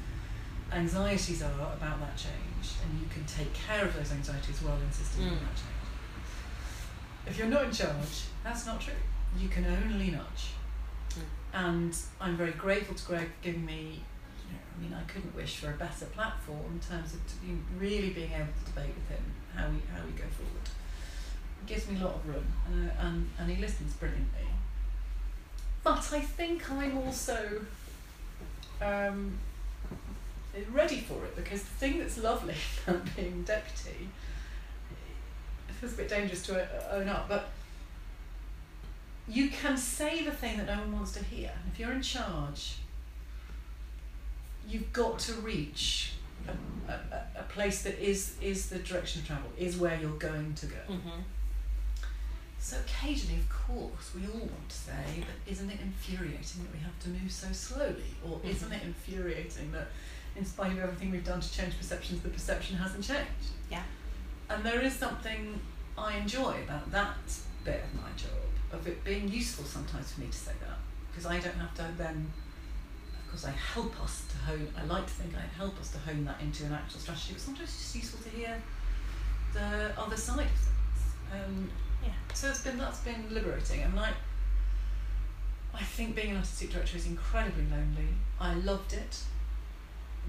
Speaker 2: anxieties are about that change, and you can take care of those anxieties while insisting on
Speaker 1: Mm.
Speaker 2: that change. If you're not in charge, that's not true. You can only nudge. And I'm very grateful to Greg for giving me, you know, I mean, I couldn't wish for a better platform in terms of to be really being able to debate with him how we how we go forward. Gives me a lot of room, uh, and and he listens brilliantly. But I think I'm also um, ready for it because the thing that's lovely <laughs> about being deputy it feels a bit dangerous to own up, but you can say the thing that no one wants to hear. And if you're in charge, you've got to reach a, a, a- a place that is, is the direction of travel, is where you're going to go.
Speaker 1: Mm-hmm.
Speaker 2: So occasionally, of course, we all want to say, but isn't it infuriating that we have to move so slowly? Or
Speaker 1: Mhm.
Speaker 2: isn't it infuriating that, in spite of everything we've done to change perceptions, the perception hasn't changed?
Speaker 1: Yeah.
Speaker 2: And there is something I enjoy about that bit of my job, of it being useful sometimes for me to say that, because I don't have to then, of course, I help us to hone, I like to think I help us to hone that into an actual strategy, but sometimes it's just useful to hear the other side of things. Um,
Speaker 1: Yeah.
Speaker 2: So it's been that's been liberating. I mean, I, I think being an artistic director is incredibly lonely. I loved it.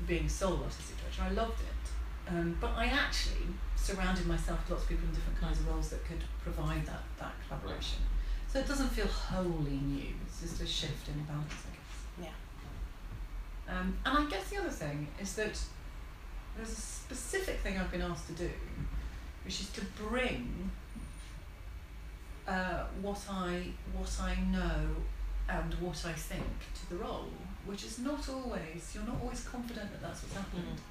Speaker 2: Being sole artistic director, I loved it. Um, but I actually surrounded myself with lots of people in different kinds of roles that could provide that that collaboration. So it doesn't feel wholly new. It's just a shift in balance, I guess.
Speaker 1: Yeah.
Speaker 2: Um, and I guess the other thing is that there's a specific thing I've been asked to do, which is to bring uh, what I what I know and what I think to the role, which is not always you're not always confident that that's what's happened,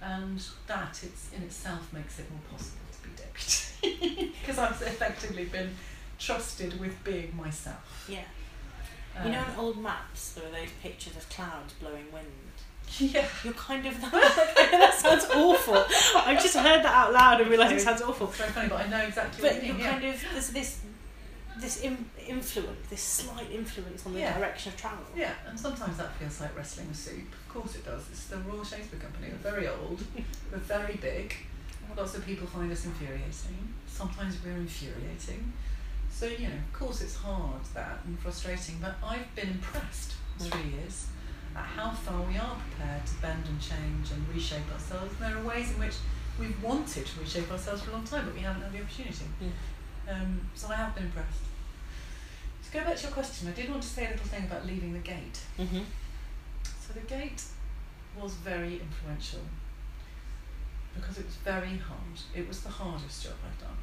Speaker 2: and that it's in itself makes it more possible to be deputy <laughs> because I've effectively been trusted with being myself.
Speaker 1: Yeah. You know,
Speaker 2: Um,
Speaker 1: on old maps, there are those pictures of clouds blowing wind. <laughs>
Speaker 2: yeah.
Speaker 1: You're kind of that. <laughs> that sounds awful. I've just heard that out loud and realised it sounds awful.
Speaker 2: It's very funny, but I know exactly
Speaker 1: But
Speaker 2: what you mean. But you're yeah.
Speaker 1: kind of there's this this in, influence, this slight influence on the
Speaker 2: Yeah.
Speaker 1: direction of travel.
Speaker 2: Yeah, and sometimes that feels like wrestling with soup. Of course it does. It's the Royal Shakespeare Company. We're very old. <laughs> We're very big. Lots of people find us infuriating. Sometimes we're infuriating. So, you know, of course it's hard, that, and frustrating, but I've been impressed three years at how far we are prepared to bend and change and reshape ourselves. And there are ways in which we've wanted to reshape ourselves for a long time, but we haven't had the opportunity. Um, so I have been impressed. To go back to your question, I did want to say a little thing about leaving the gate.
Speaker 1: Mm-hmm.
Speaker 2: So the gate was very influential because it was very hard. It was the hardest job I've done.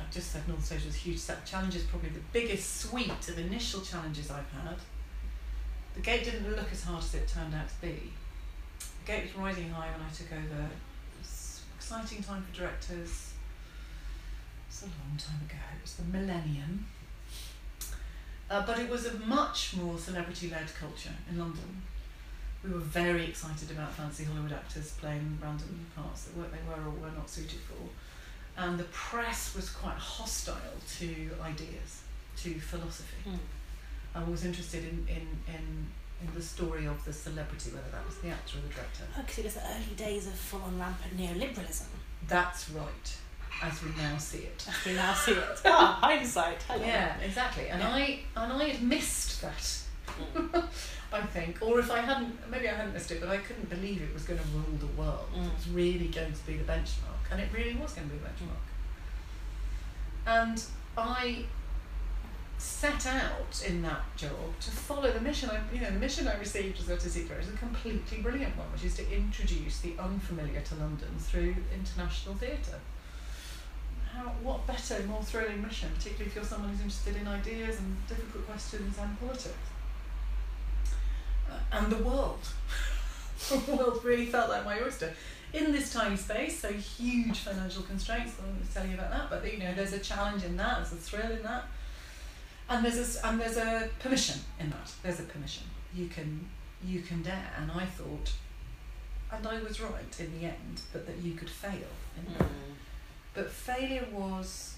Speaker 2: I've just said Northern Stage was a huge set of challenges, probably the biggest suite of initial challenges I've had. The gate didn't look as hard as it turned out to be. The gate was riding high when I took over. It was exciting time for directors. It's a long time ago. It was the millennium. Uh, but it was a much more celebrity-led culture in London. We were very excited about fancy Hollywood actors playing random parts that they were or were not suited for. And the press was quite hostile to ideas, to philosophy.
Speaker 1: Mm.
Speaker 2: I was interested in, in, in, in the story of the celebrity, whether that was the actor or the director.
Speaker 1: Because it was the early days of full on rampant neoliberalism.
Speaker 2: That's right, as we now see it.
Speaker 1: As we now see it. Ah, hindsight. Hello.
Speaker 2: Yeah, exactly. And
Speaker 1: Yeah.
Speaker 2: I and I had missed that.
Speaker 1: Mm. <laughs>
Speaker 2: I think, or if I hadn't, maybe I hadn't missed it, but I couldn't believe it was going to rule the world.
Speaker 1: Mm.
Speaker 2: It was really going to be the benchmark, and it really was going to be the benchmark. And I set out in that job to follow the mission. I, you know, the mission I received as artistic director is a completely brilliant one, which is to introduce the unfamiliar to London through international theatre. How, what better, more thrilling mission, particularly if you're someone who's interested in ideas and difficult questions and politics. Uh, and the world. <laughs> the world really felt like my oyster. In this tiny space, so huge financial constraints, I won't tell you about that, but you know, there's a challenge in that, there's a thrill in that. And there's a, and there's a permission in that. There's a permission. You can you can dare. And I thought, and I was right in the end, but that you could fail in.
Speaker 1: Mm.
Speaker 2: But failure was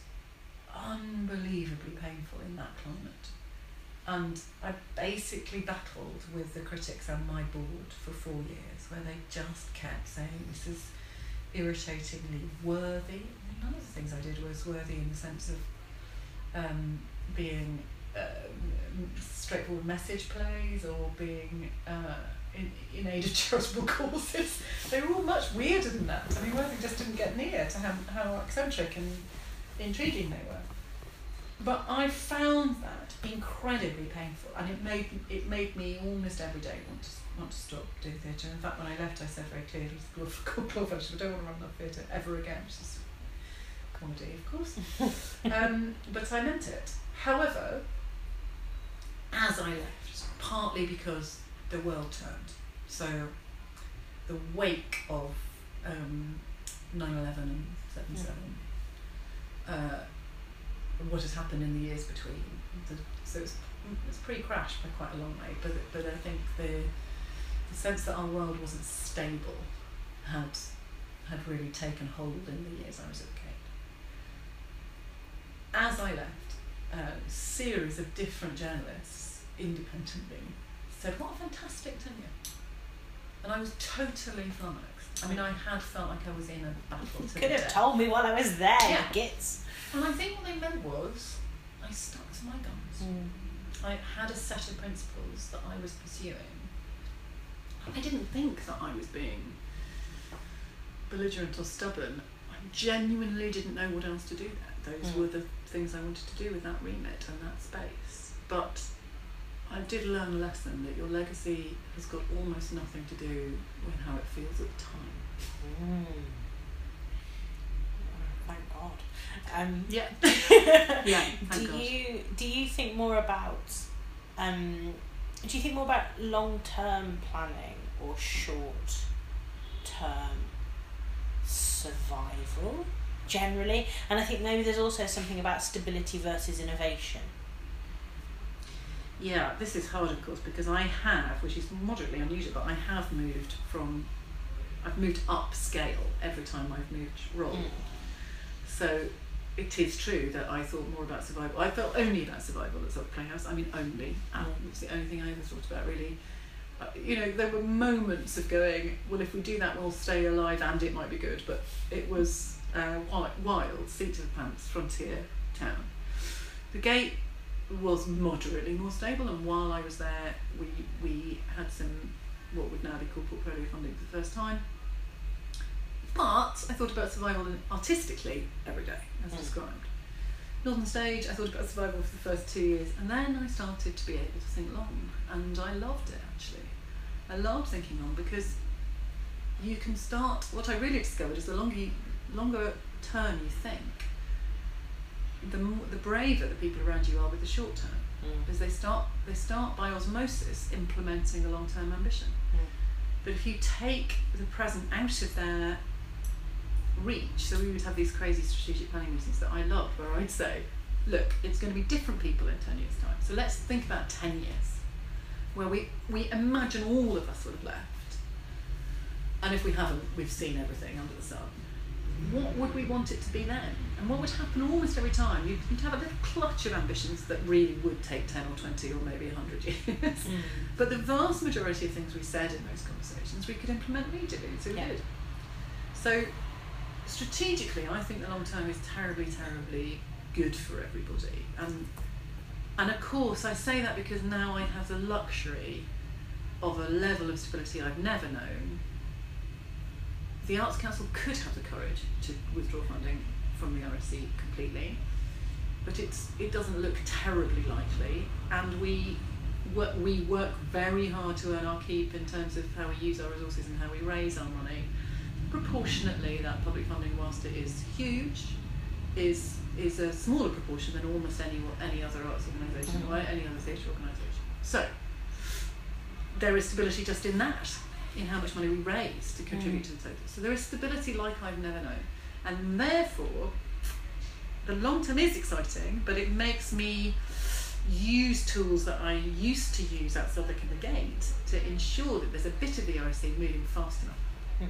Speaker 2: unbelievably painful in that climate. And I basically battled with the critics and my board for four years, where they just kept saying this is irritatingly worthy. None of the things I did was worthy in the sense of um, being uh, straightforward message plays or being uh, in, in aid of <laughs> charitable causes. They were all much weirder than that. I mean, Worthing just didn't get near to how, how eccentric and intriguing they were. But I found that incredibly painful, and it made it made me almost every day want to want to stop doing theatre. In fact, when I left, I said very clearly to the School of <laughs> Fellowship, I don't want to run enough theatre ever again, which is comedy, of course. <laughs> um, but I meant it. However, as I left, partly because the world turned, so the wake of um, 9-11 and 7-7, uh, what has happened in the years between. The, so it's, it's pre-crash by quite a long way, but, but I think the, the sense that our world wasn't stable had, had really taken hold in the years I was at Gate. As I left, a series of different journalists independently said, What a fantastic tenure. And I was totally flummoxed. I mean, I had felt like I was in a battle. To <laughs>
Speaker 1: Could have told me while I was there,
Speaker 2: Yeah.
Speaker 1: gits.
Speaker 2: And I think what they meant was, I stuck to my guns. I had a set of principles that I was pursuing. I didn't think that I was being belligerent or stubborn. I genuinely didn't know what else to do there. Those
Speaker 1: Mm.
Speaker 2: were the things I wanted to do with that remit and that space. But I did learn a lesson that your legacy has got almost nothing to do with how it feels at the time.
Speaker 1: Thank God. Um,
Speaker 2: Yeah. <laughs>
Speaker 1: yeah.
Speaker 2: Yeah,
Speaker 1: Do
Speaker 2: God.
Speaker 1: you do you think more about um, do you think more about long term planning or short term survival generally? And I think maybe there's also something about stability versus innovation.
Speaker 2: Yeah, this is hard, of course, because I have, which is moderately unusual, but I have moved from, I've moved up scale every time I've moved role.
Speaker 1: Mm.
Speaker 2: So it is true that I thought more about survival. I felt only about survival at Southwark Playhouse. I mean, only.
Speaker 1: Mm.
Speaker 2: it's the only thing I ever thought about, really. Uh, you know, there were moments of going, well, if we do that, we'll stay alive and it might be good. But it was uh, wild, wild, seat of the pants, frontier town. The gate was moderately more stable, and while I was there, we we had some what would now be called portfolio funding for the first time. But I thought about survival artistically every day, as
Speaker 1: Mm.
Speaker 2: described. Northern Stage, I thought about survival for the first two years, and then I started to be able to think long, and I loved it actually. I loved thinking long because you can start. What I really discovered is the longer you, longer term you think, the more, the braver the people around you are with the short term because they start they start by osmosis implementing a long term ambition.
Speaker 1: Mm.
Speaker 2: But if you take the present out of their reach, so we would have these crazy strategic planning meetings that I love, where I'd say, look, it's going to be different people in ten years' time. So let's think about ten years, where we we imagine all of us would have left, and if we haven't, we've seen everything under the sun. What would we want it to be then? And what would happen almost every time? You'd, you'd have a little clutch of ambitions that really would take 10 or 20 or maybe 100 years. Mm. But the vast majority of things we said in those conversations we could implement immediately, so we
Speaker 1: Yeah.
Speaker 2: did. So strategically, I think the long term is terribly, terribly good for everybody. And and of course, I say that because now I have the luxury of a level of stability I've never known. The Arts Council could have the courage to withdraw funding from the RSC completely, but it's it doesn't look terribly likely, and we work, we work very hard to earn our keep in terms of how we use our resources and how we raise our money. Proportionately, that public funding, whilst it is huge, is is a smaller proportion than almost any any other arts organisation or mm. any other theatre organisation. So there is stability just in that, in how much money we raise to contribute to the total. So there is stability like I've never known, and therefore the long term is exciting, but it makes me use tools that I used to use outside Southwark in the Gate to ensure that there's a bit of the RSC moving fast enough,
Speaker 1: Mhm.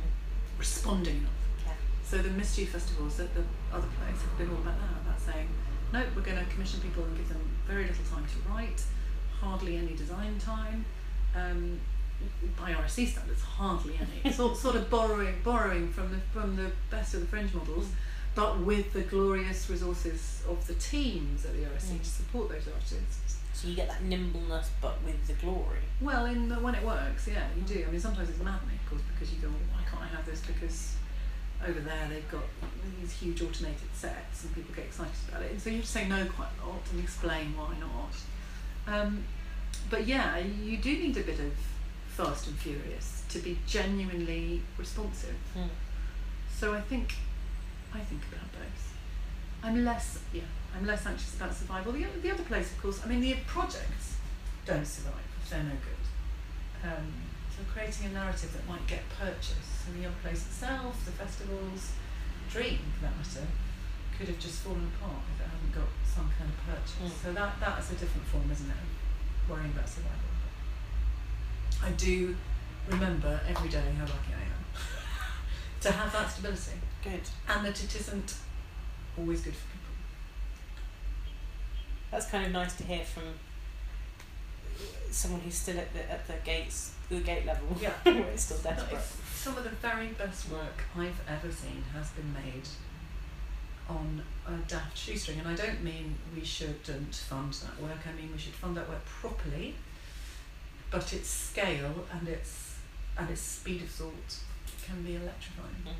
Speaker 2: responding enough.
Speaker 1: Yeah.
Speaker 2: So the Mischief festivals at the other place have been all about that, about saying, no, we're going to commission people and give them very little time to write, hardly any design time. Um, by RSC standards, hardly any. <laughs> It's all sort of borrowing, borrowing from the from the best of the fringe models, but with the glorious resources of the teams at the RSC
Speaker 1: Mm.
Speaker 2: to support those artists.
Speaker 1: So you get that nimbleness, but with the glory.
Speaker 2: Well, in the, when it works, yeah, you do. I mean, sometimes it's maddening, of course, because you go, well, why can't I have this? Because over there they've got these huge automated sets, and people get excited about it. And so you have to say no quite a lot and explain why not. Um, but yeah, you do need a bit of fast and furious to be genuinely responsive.
Speaker 1: Mm.
Speaker 2: So I think, I think about both. I'm less, yeah, I'm less anxious about survival. The other, the other place, of course, I mean, the projects don't survive if they're no good. Um, so creating a narrative that might get purchased, and the other place itself, the festivals, dream for that matter, could have just fallen apart if it hadn't got some kind of purchase.
Speaker 1: Mm.
Speaker 2: So that that is a different form, isn't it? Worrying about survival. I do remember every day how lucky I am <laughs> to have that stability
Speaker 1: Good.
Speaker 2: and that it isn't always good for people.
Speaker 1: That's kind of nice to hear from someone who's still at the at the gates, the gate level.
Speaker 2: Yeah. <laughs>
Speaker 1: where it's still desperate.
Speaker 2: Some of the very best work I've ever seen has been made on a daft shoestring, and I don't mean we shouldn't fund that work. I mean we should fund that work properly, but its scale and its and its speed of thought can be electrifying.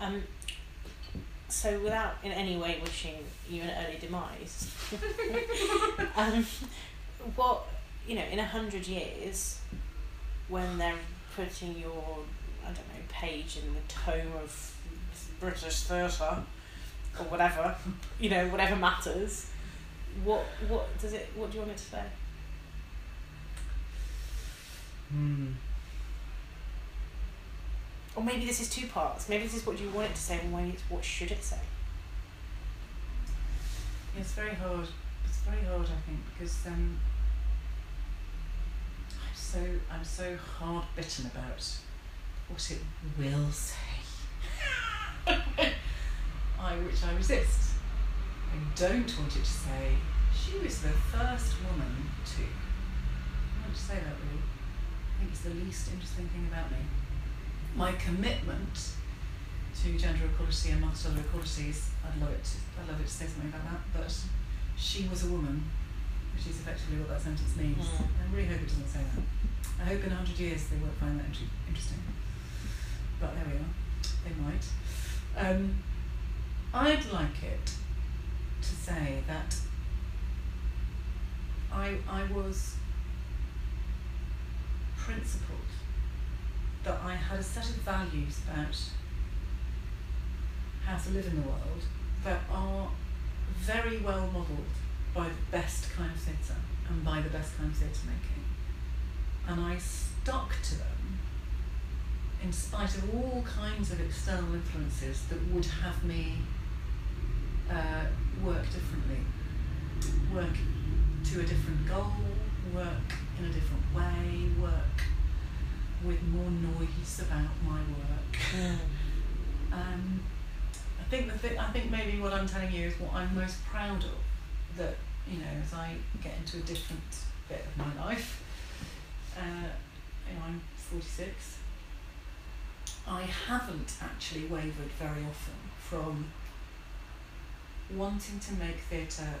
Speaker 1: Um, so without in any way wishing you an early demise, <laughs> um, what you know in a hundred years, when they're putting your I don't know page in the tome of British theatre or whatever, you know whatever matters, what what does it? What do you want it to say?
Speaker 2: Hmm.
Speaker 1: Or maybe this is two parts. Maybe this is what you want it to say, and maybe it's what should it say.
Speaker 2: It's very hard. It's very hard, I think, because um, I'm so I'm so hard bitten about what it will say. <laughs> I which I resist. I don't want it to say she was the first woman to. I don't say that really. I think it's the least interesting thing about me. My commitment to gender equality amongst other equalities. I'd love it. To, I'd love it to say something about that. But she was a woman, which is effectively what that sentence means.
Speaker 1: Mm.
Speaker 2: I really hope it doesn't say that. I hope in a hundred years they won't find that inter- interesting. But there we are. They might. Um, I'd like it to say that I I was principled that I had a set of values about how to live in the world that are very well modelled by the best kind of theatre and by the best kind of theatre making. And I stuck to them in spite of all kinds of external influences that would have me uh, work differently, work to a different goal, work in a different way, work with more noise about my work. Um, I think the thi- I think maybe what I'm telling you is what I'm most proud of. That you know, as I get into a different bit of my life, uh, you know, I'm 46. I haven't actually wavered very often from wanting to make theatre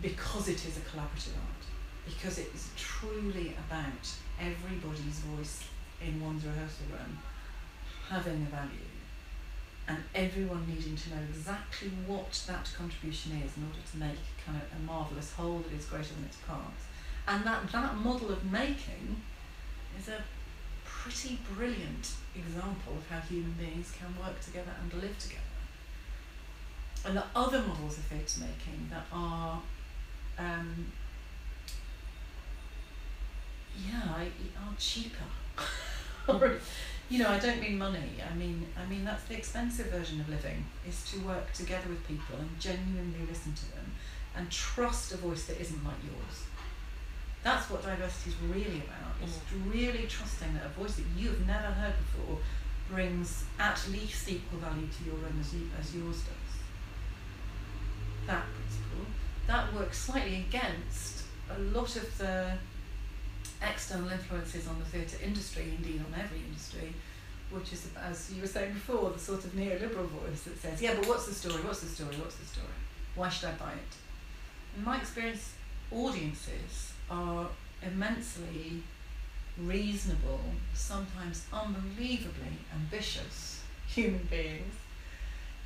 Speaker 2: because it is a collaborative art, because it is truly about everybody's voice in one's rehearsal room having a value and everyone needing to know exactly what that contribution is in order to make kind of a marvellous whole that is greater than its parts. And that, that model of making is a pretty brilliant example of how human beings can work together and live together. And the other models of theatre making that are, um, yeah, I, are cheaper. <laughs> or you know, I don't mean money. I mean, I mean that's the expensive version of living is to work together with people and genuinely listen to them, and trust a voice that isn't like yours. That's what diversity is really about. It's really trusting that a voice that you have never heard before brings at least equal value to your own as, you, as yours does. That principle that works slightly against a lot of the external influences on the theatre industry, indeed on every industry, which is, as you were saying before, the sort of neoliberal voice that says, yeah, but what's the story, what's the story, what's the story? Why should I buy it? In my experience, audiences are immensely reasonable, sometimes unbelievably ambitious human beings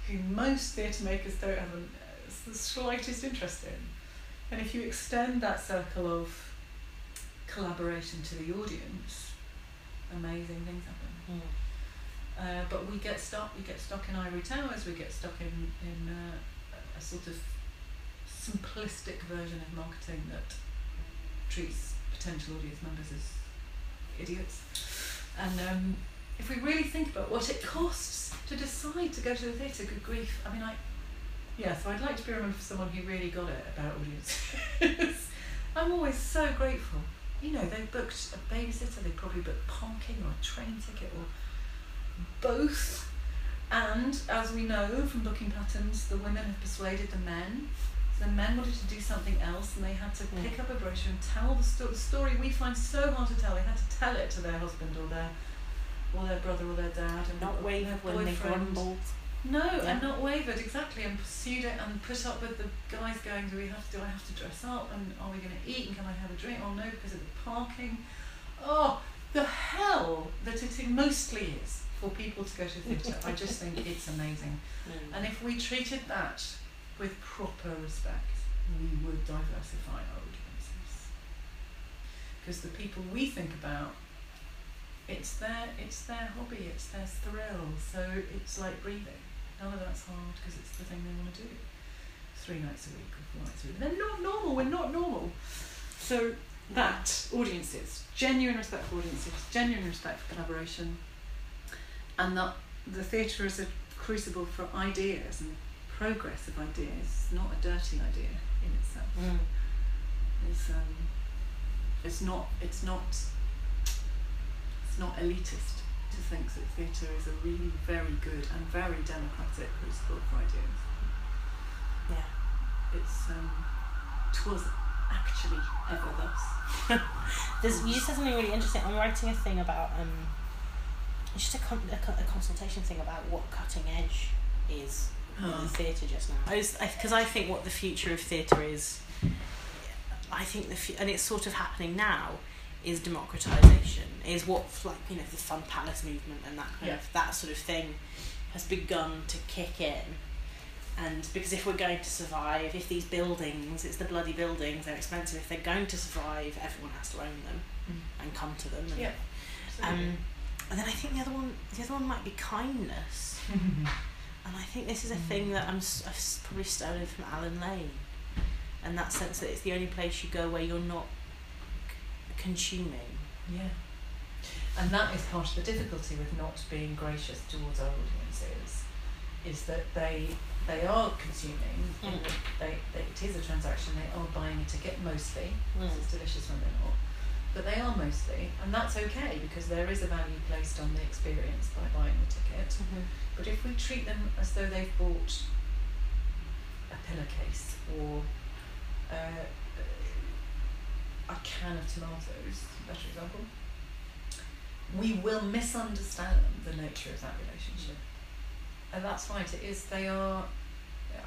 Speaker 2: who most theatre makers don't have the slightest interest in. And if you extend that circle of collaboration to the audience, amazing things happen. Uh, but we get stuck. We get stuck in ivory towers. We get stuck in in uh, a- a sort of simplistic version of marketing that treats potential audience members as idiots. And um, if we really think about what it costs to decide to go to the theatre, good grief! I mean, I yeah. So I'd like to be remembered for someone who really got it about audiences. <laughs> I'm always so grateful. You know, they booked a babysitter. They probably booked parking or a train ticket or both. And as we know from booking patterns, the women have persuaded the men. So the men wanted to do something else, and they had to
Speaker 1: Mm.
Speaker 2: pick up a brochure and tell the, sto- the story we find so hard to tell. They had to tell it to their husband or their or their brother or their dad, and
Speaker 1: Not
Speaker 2: their
Speaker 1: when they grumbled.
Speaker 2: No,
Speaker 1: Yeah.
Speaker 2: and not wavered exactly, and pursued it, and put up with the guys going, "Do we have to? Do I have to dress up? And are we going to eat? And can I have a drink? Oh no, because of the parking. Oh, the hell that it mostly is for people to go to theatre. I just think it's <laughs> amazing. And if we treated that with proper respect, we would diversify our audiences. Because the people we think about, it's their it's their hobby, it's their thrill. So it's like breathing. None of that's hard because it's the thing they want to do. Three nights a week or four nights a week. They're not normal. We're not normal. So that audiences, genuine respect for audiences, genuine respect for collaboration, and that the theatre is a crucible for ideas and progress of ideas, not a dirty idea in itself.
Speaker 1: Mm.
Speaker 2: It's um, it's not it's not it's not elitist to think that theatre is a really very good and very democratic crucible for ideas.
Speaker 1: Yeah.
Speaker 2: It's um, twas actually ever thus.
Speaker 1: There's, you said something really interesting. I'm writing a thing about um, it's just a, con- a, a consultation thing about what cutting edge is in theatre just now. Because I, think what the future of theatre is, I think the fu- and it's sort of happening now, is democratization. Is what like you know the Fun Palace movement and that kind
Speaker 2: Yeah.
Speaker 1: of that sort of thing has begun to kick in. And because if we're going to survive, if these buildings, it's the bloody buildings, they're expensive. If they're going to survive, everyone has to own them and come to them. And,
Speaker 2: Yeah.
Speaker 1: Um, and then I think the other one, the other one might be kindness. <laughs> And I think this is a thing that I'm I've probably stolen from Alan Lane, and that sense that it's the only place you go where you're not consuming.
Speaker 2: Yeah. And that is part of the difficulty with not being gracious towards our audiences, is that they they are consuming.
Speaker 1: Mm.
Speaker 2: They, they it is a transaction. They are buying a ticket mostly.
Speaker 1: Mm.
Speaker 2: It's delicious when they're not, but they are mostly, and that's okay because there is a value placed on the experience by buying the ticket. But if we treat them as though they've bought a pillowcase or uh, a can of tomatoes, better example, we will misunderstand the nature of that relationship. And that's right, it is, they are,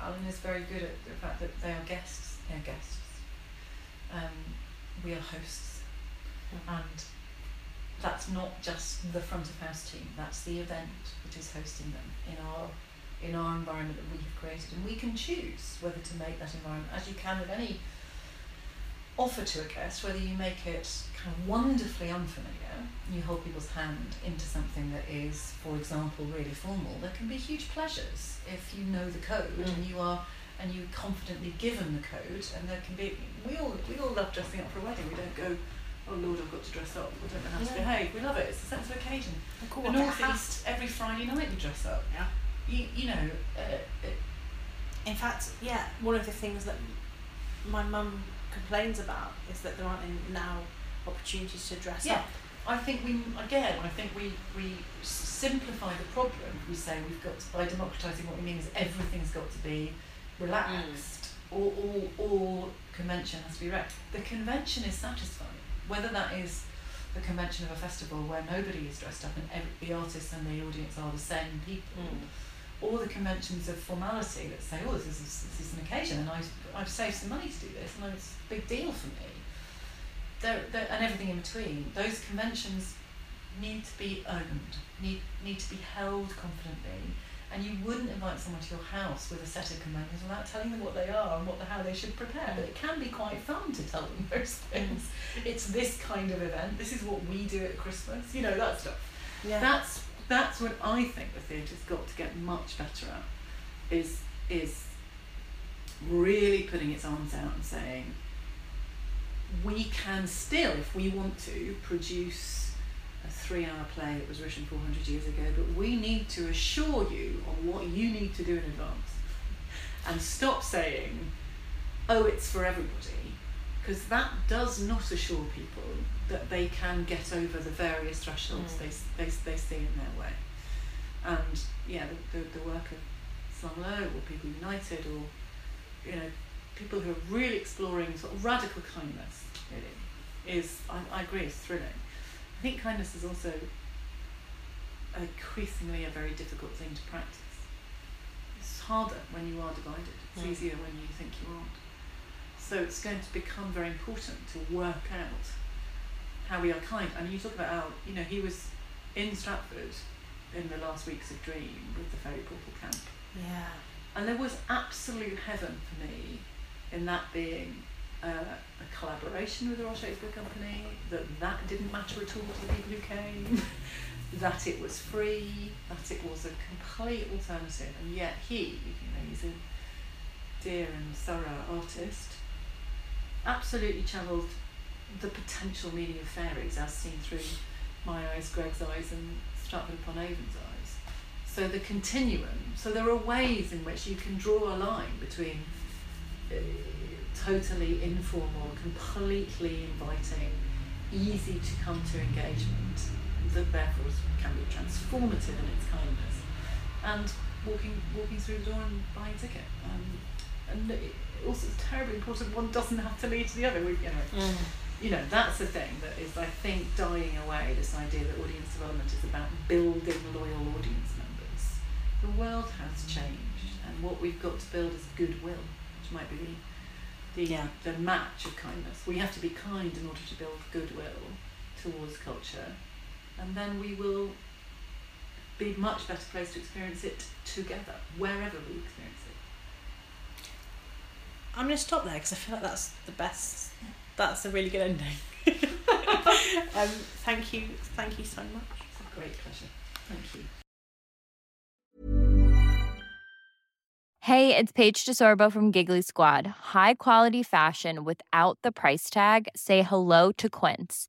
Speaker 2: Alan is very good at the fact that they are guests, they are guests. Um, we are hosts, and that's not just the front of house team, that's the event that is hosting them in our in our environment that we have created and we can choose whether to make that environment as you can with any offer to a guest, whether you make it kind of wonderfully unfamiliar, you hold people's hand into something that is, for example, really formal, there can be huge pleasures if you know the code and
Speaker 1: Mm.
Speaker 2: you are and you confidently given the code and there can be we all we all love dressing up for a wedding. We don't go, Oh Lord, I've got to dress up. I don't know how to
Speaker 1: Yeah.
Speaker 2: behave. We love it. It's a sense of occasion.
Speaker 1: Cool.
Speaker 2: The North East, every Friday night we dress up.
Speaker 1: Yeah.
Speaker 2: You, you know, uh, it,
Speaker 1: In fact, yeah, one of the things that my mum complains about is that there aren't now opportunities to dress
Speaker 2: Yeah.
Speaker 1: up.
Speaker 2: I think we again. I think we we simplify the problem. We say we've got to, by democratising. What we mean is everything's got to be relaxed. Mm. All, all all convention has to be right. The convention is satisfying. Whether that is the convention of a festival where nobody is dressed up and every, the artists and the audience are the same people, mm. Or the conventions of formality that say, oh, this is this is an occasion, and I've I've saved some money to do this, and it's a big deal for me. There, there, and everything in between. Those conventions need to be owned, need need to be held confidently, and you wouldn't invite someone to your house with a set of conventions without telling them what they are and what the, how they should prepare. But it can be quite fun to tell them <laughs> those things. It's this kind of event. This is what we do at Christmas. You know that stuff.
Speaker 1: Yeah.
Speaker 2: That's that's what I think the theatre's got to get much better at. Is is really putting its arms out and saying we can still, if we want to, produce a three-hour play that was written 400 years ago, but we need to assure you on what you need to do in advance, and stop saying, "Oh, it's for everybody," because that does not assure people that they can get over the various thresholds
Speaker 1: Mm.
Speaker 2: they, they, they see in their way. And yeah, the, the, the work of Slung Low or People United or you know people who are really exploring sort of radical kindness, really, is, I, I agree, is thrilling. I think kindness is also increasingly a very difficult thing to practice. It's harder when you are divided, it's
Speaker 1: Mm.
Speaker 2: easier when you think you aren't. So it's going to become very important to work out how we are kind. And you talk about how, you know, he was in Stratford in the last weeks of Dream with the Fairy Portal Camp.
Speaker 1: Yeah.
Speaker 2: And there was absolute heaven for me in that being uh, a collaboration with the Royal Shakespeare Company, that that didn't matter at all to the people who came, <laughs> that it was free, that it was a complete alternative. And yet he, you know, he's a dear and thorough artist, absolutely channeled the potential meaning of fairies as seen through my eyes, Greg's eyes, and Stratford upon Avon's eyes. So the continuum. So there are ways in which you can draw a line between uh, totally informal, completely inviting, easy to come to engagement that therefore can be transformative in its kindness, and walking walking through the door and buying a ticket. Um, and also, it's terribly important. One doesn't have to lead to the other. We, you know,
Speaker 1: Mm.
Speaker 2: you know, that's the thing that is, I think, dying away. This idea that audience development is about building loyal audience members. The world has changed, and what we've got to build is goodwill, which might be the the,
Speaker 1: Yeah.
Speaker 2: the match of kindness. We have to be kind in order to build goodwill towards culture, and then we will be much better placed to experience it together, wherever we experience it.
Speaker 1: I'm going to stop there because I feel like that's the best. That's a really good ending. <laughs> um, thank you, thank you so much.
Speaker 2: It's a great pleasure. Thank you.
Speaker 3: Hey, it's Paige DeSorbo from Giggly Squad. High quality fashion without the price tag. Say hello to Quince.